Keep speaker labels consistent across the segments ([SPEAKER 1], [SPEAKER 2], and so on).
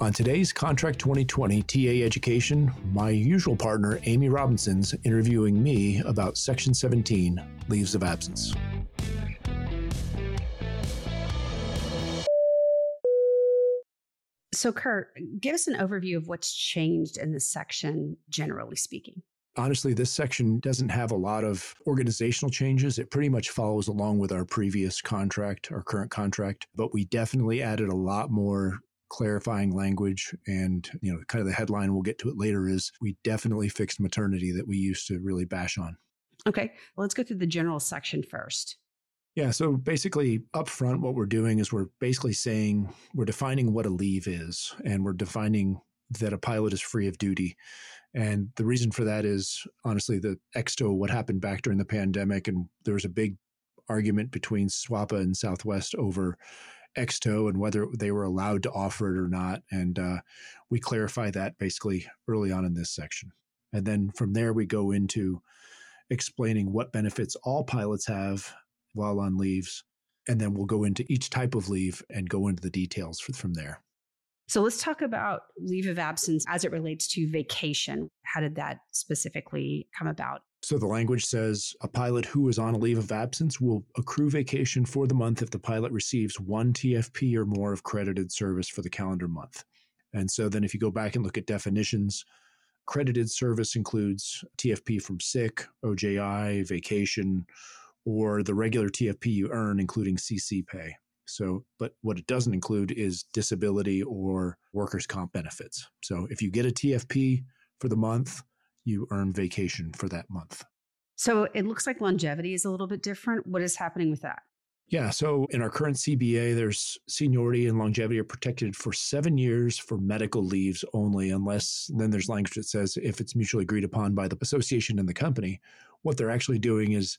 [SPEAKER 1] On today's Contract 2020 TA Education, my usual partner, Amy Robinson's interviewing me about Section 17 Leaves of Absence.
[SPEAKER 2] So, Kurt, give us an overview of what's changed in this section, generally speaking.
[SPEAKER 1] Honestly, this section doesn't have a lot of organizational changes. It pretty much follows along with our previous contract, our current contract, but we definitely added a lot more clarifying language and you know kind of the headline we'll get to it later is we definitely fixed maternity that we used to really bash on.
[SPEAKER 2] Okay well, let's go through the general section first.
[SPEAKER 1] Yeah so basically up front what we're doing is we're basically saying we're defining what a leave is and we're defining that a pilot is free of duty. And the reason for that is honestly the exto what happened back during the pandemic and there was a big argument between swapa and southwest over Exto and whether they were allowed to offer it or not. And uh, we clarify that basically early on in this section. And then from there, we go into explaining what benefits all pilots have while on leaves. And then we'll go into each type of leave and go into the details from there.
[SPEAKER 2] So let's talk about leave of absence as it relates to vacation. How did that specifically come about?
[SPEAKER 1] So the language says a pilot who is on a leave of absence will accrue vacation for the month if the pilot receives one TFP or more of credited service for the calendar month. And so then if you go back and look at definitions, credited service includes TFP from sick, OJI, vacation, or the regular TFP you earn, including CC pay. So, but what it doesn't include is disability or workers' comp benefits. So if you get a TFP for the month, you earn vacation for that month.
[SPEAKER 2] So it looks like longevity is a little bit different. What is happening with that?
[SPEAKER 1] Yeah. So in our current CBA, there's seniority and longevity are protected for seven years for medical leaves only, unless then there's language that says if it's mutually agreed upon by the association and the company. What they're actually doing is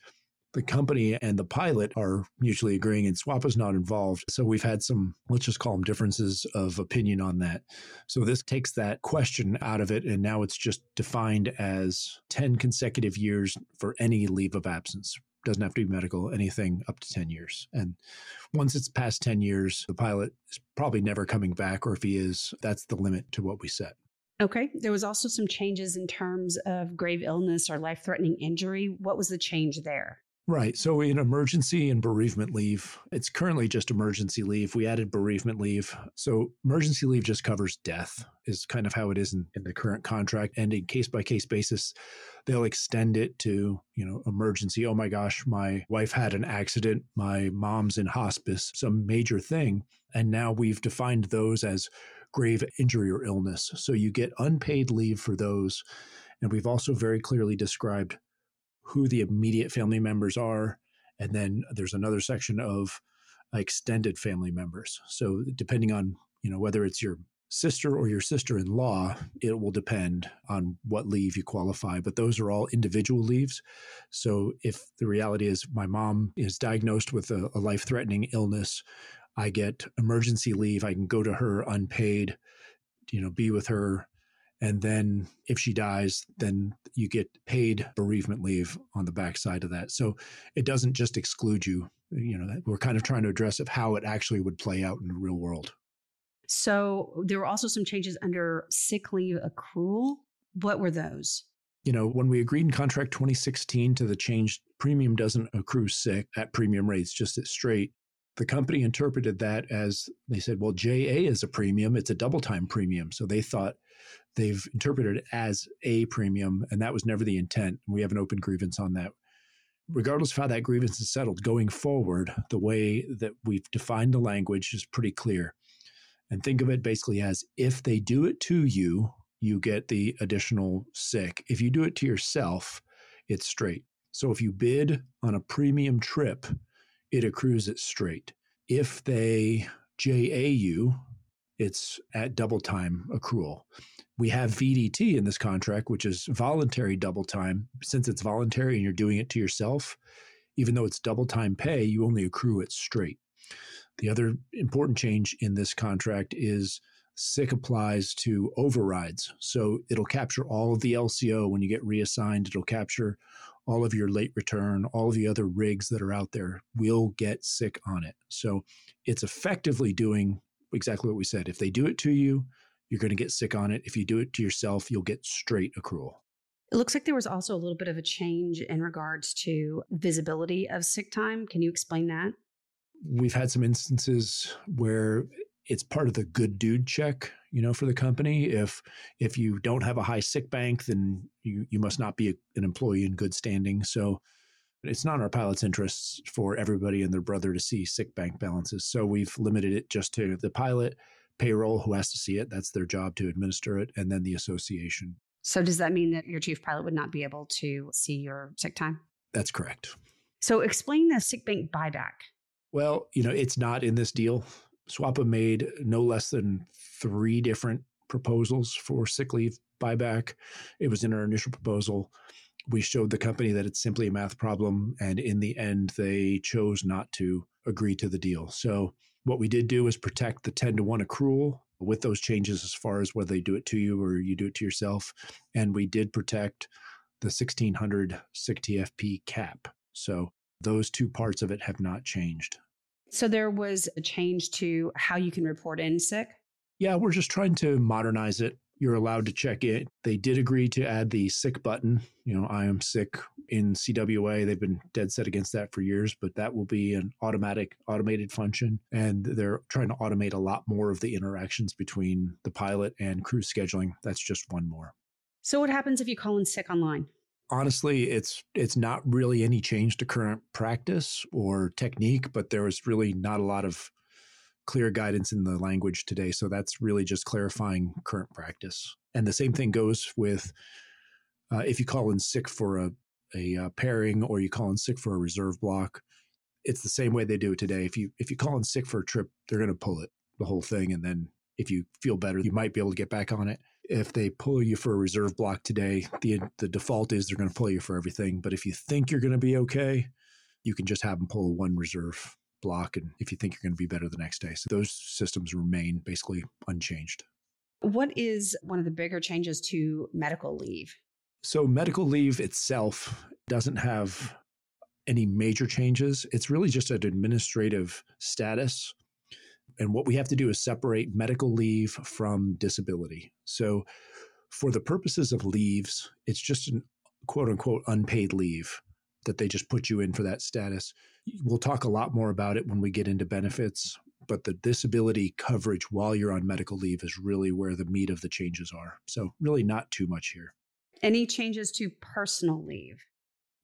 [SPEAKER 1] the company and the pilot are mutually agreeing and SWAPA is not involved. So we've had some, let's just call them differences of opinion on that. So this takes that question out of it. And now it's just defined as 10 consecutive years for any leave of absence. Doesn't have to be medical, anything up to 10 years. And once it's past 10 years, the pilot is probably never coming back, or if he is, that's the limit to what we set.
[SPEAKER 2] Okay. There was also some changes in terms of grave illness or life threatening injury. What was the change there?
[SPEAKER 1] Right. So in emergency and bereavement leave, it's currently just emergency leave. We added bereavement leave. So emergency leave just covers death, is kind of how it is in, in the current contract. And in case by case basis, they'll extend it to, you know, emergency. Oh my gosh, my wife had an accident. My mom's in hospice, some major thing. And now we've defined those as grave injury or illness. So you get unpaid leave for those. And we've also very clearly described who the immediate family members are. And then there's another section of extended family members. So depending on, you know, whether it's your sister or your sister-in-law, it will depend on what leave you qualify, but those are all individual leaves. So if the reality is my mom is diagnosed with a, a life-threatening illness, I get emergency leave, I can go to her unpaid, you know, be with her and then if she dies, then you get paid bereavement leave on the backside of that. So it doesn't just exclude you. You know, we're kind of trying to address of how it actually would play out in the real world.
[SPEAKER 2] So there were also some changes under sick leave accrual. What were those?
[SPEAKER 1] You know, when we agreed in contract 2016 to the change, premium doesn't accrue sick at premium rates, just at straight the company interpreted that as they said, well, JA is a premium, it's a double time premium. So they thought they've interpreted it as a premium, and that was never the intent. We have an open grievance on that. Regardless of how that grievance is settled, going forward, the way that we've defined the language is pretty clear. And think of it basically as if they do it to you, you get the additional sick. If you do it to yourself, it's straight. So if you bid on a premium trip, it accrues it straight. If they JA you, it's at double time accrual. We have VDT in this contract, which is voluntary double time. Since it's voluntary and you're doing it to yourself, even though it's double time pay, you only accrue it straight. The other important change in this contract is sick applies to overrides. So it'll capture all of the LCO when you get reassigned. It'll capture all of your late return, all of the other rigs that are out there will get sick on it. So it's effectively doing exactly what we said. If they do it to you, you're going to get sick on it. If you do it to yourself, you'll get straight accrual.
[SPEAKER 2] It looks like there was also a little bit of a change in regards to visibility of sick time. Can you explain that?
[SPEAKER 1] We've had some instances where it's part of the good dude check, you know, for the company. If if you don't have a high sick bank, then you you must not be a, an employee in good standing. So it's not in our pilot's interests for everybody and their brother to see sick bank balances. So we've limited it just to the pilot, payroll who has to see it. That's their job to administer it, and then the association.
[SPEAKER 2] So does that mean that your chief pilot would not be able to see your sick time?
[SPEAKER 1] That's correct.
[SPEAKER 2] So explain the sick bank buyback.
[SPEAKER 1] Well, you know, it's not in this deal. SWAPA made no less than three different proposals for sick leave buyback. It was in our initial proposal. We showed the company that it's simply a math problem. And in the end, they chose not to agree to the deal. So, what we did do is protect the 10 to 1 accrual with those changes as far as whether they do it to you or you do it to yourself. And we did protect the 1600 sick TFP cap. So, those two parts of it have not changed.
[SPEAKER 2] So there was a change to how you can report in sick?
[SPEAKER 1] Yeah, we're just trying to modernize it. You're allowed to check it. They did agree to add the sick button. You know, I am sick in CWA. They've been dead set against that for years, but that will be an automatic, automated function. And they're trying to automate a lot more of the interactions between the pilot and crew scheduling. That's just one more.
[SPEAKER 2] So, what happens if you call in sick online?
[SPEAKER 1] honestly, it's it's not really any change to current practice or technique, but there was really not a lot of clear guidance in the language today. So that's really just clarifying current practice. And the same thing goes with uh, if you call in sick for a, a uh, pairing or you call in sick for a reserve block. It's the same way they do it today. If you if you call in sick for a trip, they're going to pull it the whole thing, and then if you feel better, you might be able to get back on it if they pull you for a reserve block today, the the default is they're going to pull you for everything. But if you think you're going to be okay, you can just have them pull one reserve block, and if you think you're going to be better the next day, so those systems remain basically unchanged.
[SPEAKER 2] What is one of the bigger changes to medical leave?
[SPEAKER 1] So medical leave itself doesn't have any major changes. It's really just an administrative status and what we have to do is separate medical leave from disability. So, for the purposes of leaves, it's just an quote unquote unpaid leave that they just put you in for that status. We'll talk a lot more about it when we get into benefits, but the disability coverage while you're on medical leave is really where the meat of the changes are. So, really, not too much here.
[SPEAKER 2] Any changes to personal leave?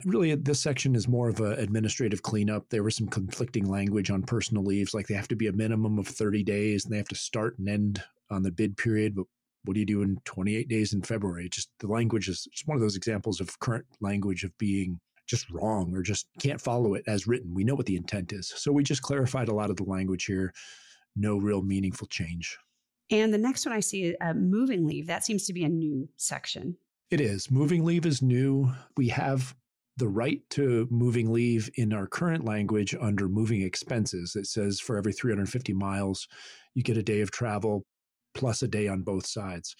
[SPEAKER 1] Really, this section is more of an administrative cleanup. There was some conflicting language on personal leaves, like they have to be a minimum of 30 days and they have to start and end on the bid period. But what do you do in 28 days in February? Just the language is just one of those examples of current language of being just wrong or just can't follow it as written. We know what the intent is. So we just clarified a lot of the language here. No real meaningful change.
[SPEAKER 2] And the next one I see, uh, moving leave, that seems to be a new section.
[SPEAKER 1] It is. Moving leave is new. We have the right to moving leave in our current language under moving expenses. It says for every 350 miles, you get a day of travel plus a day on both sides.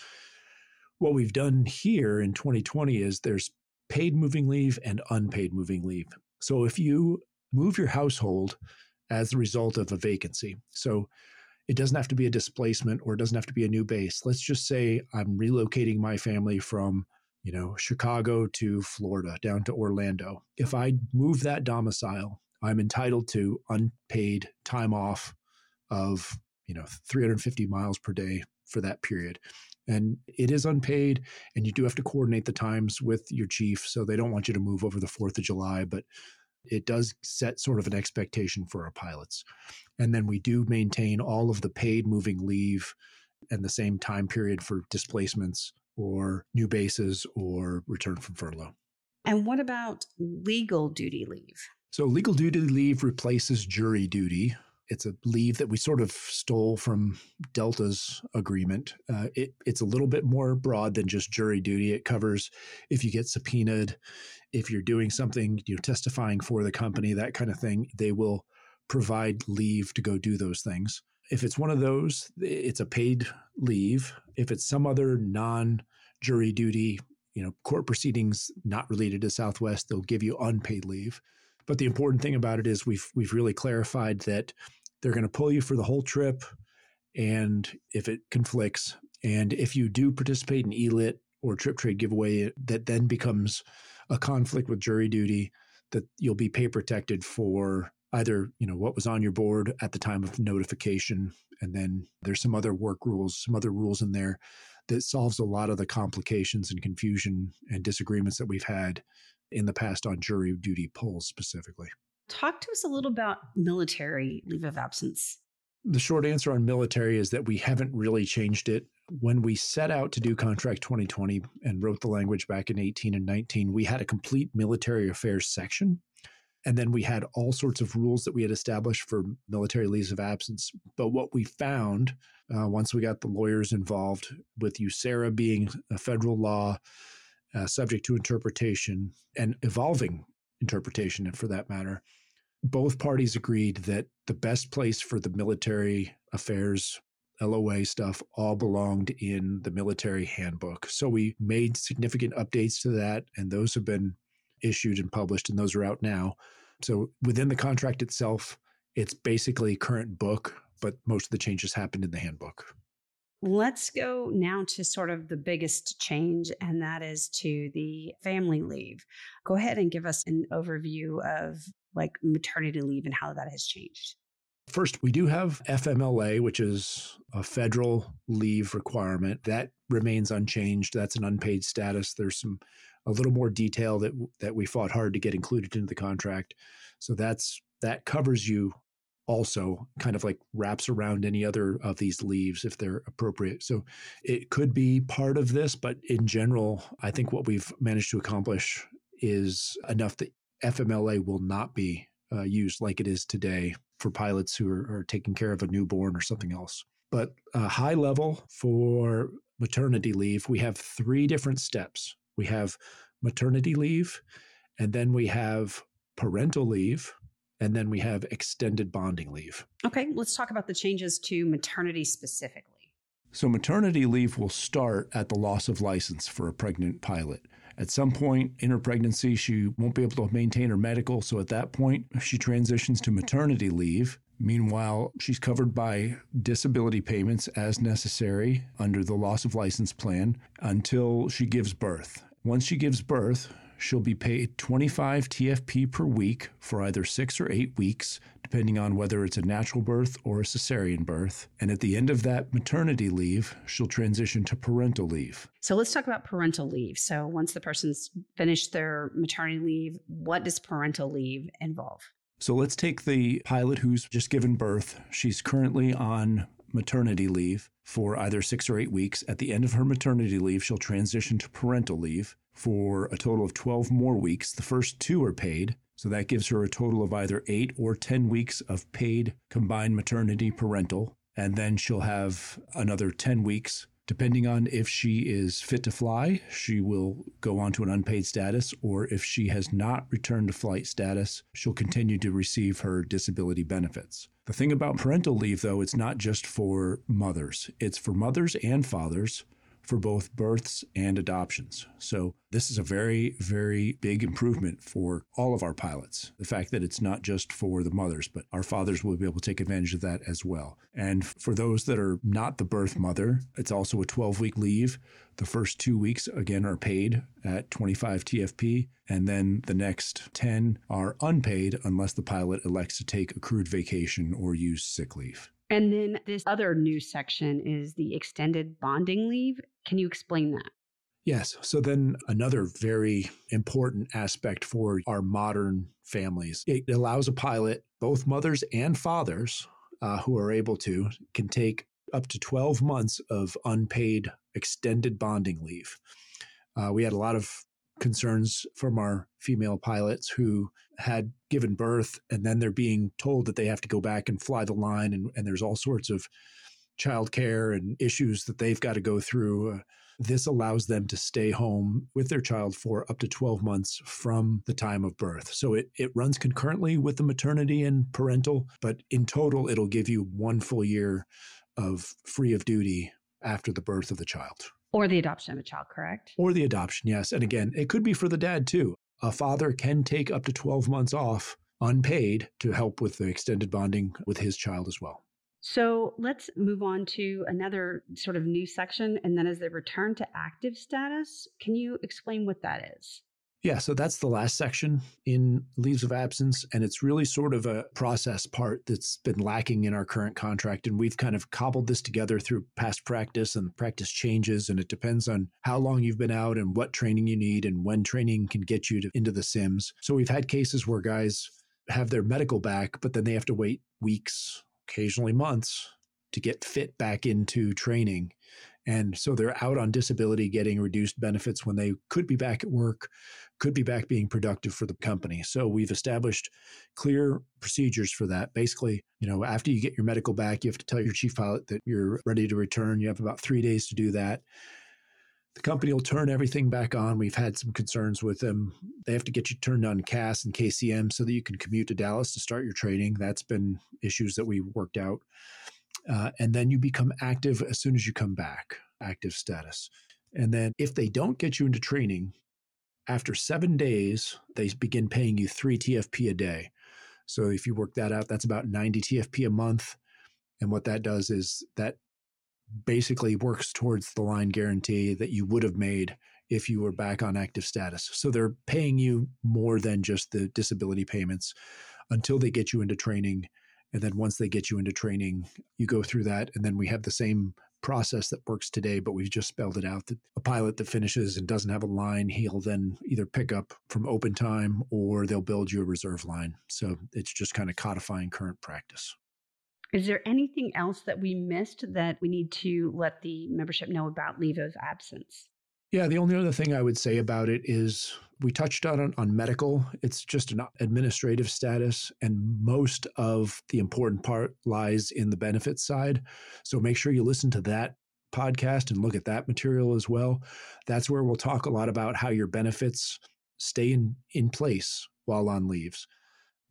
[SPEAKER 1] What we've done here in 2020 is there's paid moving leave and unpaid moving leave. So if you move your household as the result of a vacancy, so it doesn't have to be a displacement or it doesn't have to be a new base. Let's just say I'm relocating my family from you know, Chicago to Florida, down to Orlando. If I move that domicile, I'm entitled to unpaid time off of, you know, 350 miles per day for that period. And it is unpaid, and you do have to coordinate the times with your chief. So they don't want you to move over the 4th of July, but it does set sort of an expectation for our pilots. And then we do maintain all of the paid moving leave and the same time period for displacements or new bases or return from furlough.
[SPEAKER 2] And what about legal duty leave?
[SPEAKER 1] So, legal duty leave replaces jury duty. It's a leave that we sort of stole from Delta's agreement. Uh, it, it's a little bit more broad than just jury duty. It covers if you get subpoenaed, if you're doing something, you know, testifying for the company, that kind of thing. They will provide leave to go do those things. If it's one of those, it's a paid leave. If it's some other non jury duty, you know, court proceedings not related to Southwest, they'll give you unpaid leave. But the important thing about it is we've we've really clarified that they're going to pull you for the whole trip, and if it conflicts And if you do participate in ELIT or trip trade giveaway, that then becomes a conflict with jury duty that you'll be pay protected for either you know what was on your board at the time of notification and then there's some other work rules some other rules in there that solves a lot of the complications and confusion and disagreements that we've had in the past on jury duty polls specifically.
[SPEAKER 2] Talk to us a little about military leave of absence.
[SPEAKER 1] The short answer on military is that we haven't really changed it. When we set out to do contract 2020 and wrote the language back in 18 and 19 we had a complete military affairs section. And then we had all sorts of rules that we had established for military leaves of absence. But what we found uh, once we got the lawyers involved, with USERRA being a federal law uh, subject to interpretation and evolving interpretation, for that matter, both parties agreed that the best place for the military affairs LOA stuff all belonged in the military handbook. So we made significant updates to that, and those have been issued and published, and those are out now. So within the contract itself, it's basically current book, but most of the changes happened in the handbook.
[SPEAKER 2] Let's go now to sort of the biggest change, and that is to the family leave. Go ahead and give us an overview of like maternity leave and how that has changed.
[SPEAKER 1] First, we do have FMLA, which is a federal leave requirement. That remains unchanged. That's an unpaid status. There's some a little more detail that that we fought hard to get included into the contract. So that's that covers you also kind of like wraps around any other of these leaves if they're appropriate. So it could be part of this, but in general, I think what we've managed to accomplish is enough that FMLA will not be uh, used like it is today for pilots who are, are, taking care of a newborn or something else. But uh, high level for maternity leave, we have three different steps we have maternity leave, and then we have parental leave, and then we have extended bonding leave.
[SPEAKER 2] Okay, let's talk about the changes to maternity specifically.
[SPEAKER 1] So, maternity leave will start at the loss of license for a pregnant pilot. At some point in her pregnancy, she won't be able to maintain her medical. So, at that point, she transitions to maternity leave. Meanwhile, she's covered by disability payments as necessary under the loss of license plan until she gives birth. Once she gives birth, she'll be paid 25 TFP per week for either six or eight weeks, depending on whether it's a natural birth or a cesarean birth. And at the end of that maternity leave, she'll transition to parental leave.
[SPEAKER 2] So let's talk about parental leave. So once the person's finished their maternity leave, what does parental leave involve?
[SPEAKER 1] So let's take the pilot who's just given birth. She's currently on maternity leave for either six or eight weeks. At the end of her maternity leave, she'll transition to parental leave for a total of 12 more weeks. The first two are paid. So that gives her a total of either eight or 10 weeks of paid combined maternity parental. And then she'll have another 10 weeks Depending on if she is fit to fly, she will go on to an unpaid status, or if she has not returned to flight status, she'll continue to receive her disability benefits. The thing about parental leave, though, it's not just for mothers, it's for mothers and fathers for both births and adoptions. So, this is a very, very big improvement for all of our pilots. The fact that it's not just for the mothers, but our fathers will be able to take advantage of that as well. And for those that are not the birth mother, it's also a 12 week leave. The first two weeks, again, are paid at 25 TFP, and then the next 10 are unpaid unless the pilot elects to take accrued vacation or use sick leave.
[SPEAKER 2] And then this other new section is the extended bonding leave. Can you explain that?
[SPEAKER 1] Yes. So then another very important aspect for our modern families, it allows a pilot, both mothers and fathers uh, who are able to, can take up to 12 months of unpaid extended bonding leave. Uh, we had a lot of concerns from our female pilots who had given birth and then they're being told that they have to go back and fly the line and, and there's all sorts of childcare and issues that they've got to go through. Uh, this allows them to stay home with their child for up to 12 months from the time of birth. So it, it runs concurrently with the maternity and parental, but in total, it'll give you one full year of free of duty after the birth of the child.
[SPEAKER 2] Or the adoption of a child, correct?
[SPEAKER 1] Or the adoption, yes. And again, it could be for the dad too. A father can take up to 12 months off unpaid to help with the extended bonding with his child as well.
[SPEAKER 2] So let's move on to another sort of new section, and that is the return to active status. Can you explain what that is?
[SPEAKER 1] Yeah, so that's the last section in leaves of absence. And it's really sort of a process part that's been lacking in our current contract. And we've kind of cobbled this together through past practice and practice changes. And it depends on how long you've been out and what training you need and when training can get you to, into the sims. So we've had cases where guys have their medical back, but then they have to wait weeks, occasionally months to get fit back into training. And so they're out on disability getting reduced benefits when they could be back at work, could be back being productive for the company. So we've established clear procedures for that. Basically, you know, after you get your medical back, you have to tell your chief pilot that you're ready to return. You have about three days to do that. The company will turn everything back on. We've had some concerns with them. They have to get you turned on CASS and KCM so that you can commute to Dallas to start your training. That's been issues that we've worked out. Uh, and then you become active as soon as you come back, active status. And then if they don't get you into training, after seven days, they begin paying you three TFP a day. So if you work that out, that's about 90 TFP a month. And what that does is that basically works towards the line guarantee that you would have made if you were back on active status. So they're paying you more than just the disability payments until they get you into training and then once they get you into training, you go through that. And then we have the same process that works today, but we've just spelled it out that a pilot that finishes and doesn't have a line, he'll then either pick up from open time or they'll build you a reserve line. So it's just kind of codifying current practice.
[SPEAKER 2] Is there anything else that we missed that we need to let the membership know about leave of absence?
[SPEAKER 1] Yeah, the only other thing I would say about it is we touched on on medical. It's just an administrative status, and most of the important part lies in the benefits side. So make sure you listen to that podcast and look at that material as well. That's where we'll talk a lot about how your benefits stay in, in place while on leaves.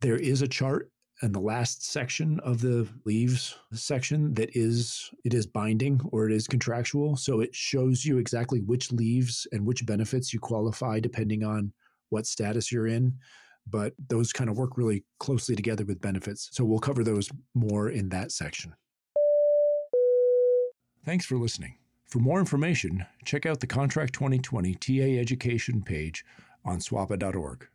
[SPEAKER 1] There is a chart and the last section of the leaves section that is it is binding or it is contractual. So it shows you exactly which leaves and which benefits you qualify depending on what status you're in. But those kind of work really closely together with benefits. So we'll cover those more in that section. Thanks for listening. For more information check out the contract 2020 ta education page on swapa.org